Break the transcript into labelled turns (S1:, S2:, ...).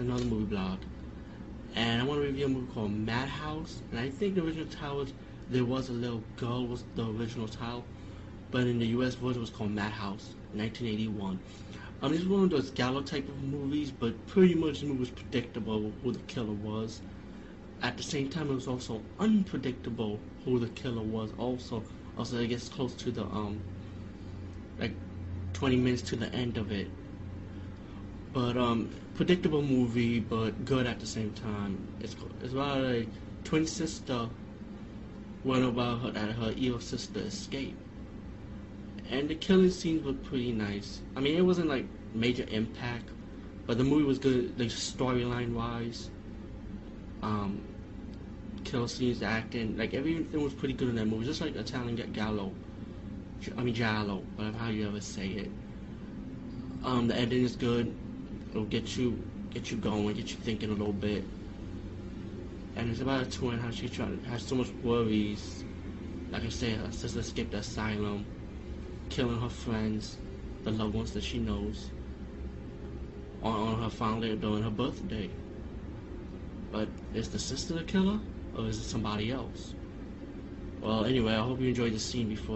S1: another movie blog, and I want to review a movie called Madhouse. And I think the original title was "There Was a Little Girl" was the original title, but in the U.S. version it was called Madhouse, 1981. Um, this was one of those Gallo type of movies, but pretty much the movie was predictable who the killer was. At the same time, it was also unpredictable who the killer was. Also, also I guess close to the um, like 20 minutes to the end of it. But um, predictable movie, but good at the same time. It's it's about a twin sister went about her, that her evil sister escaped, and the killing scenes were pretty nice. I mean, it wasn't like major impact, but the movie was good, like storyline wise. Um, kill scenes, acting, like everything was pretty good in that movie. Just like Italian Gallo, I mean Giallo, whatever how you ever say it. Um, the ending is good. It'll get you get you going, get you thinking a little bit. And it's about a twin how she trying has so much worries. Like I said, her sister escaped the asylum, killing her friends, the loved ones that she knows. On, on her final day during her birthday. But is the sister the killer, or is it somebody else? Well, anyway, I hope you enjoyed the scene before.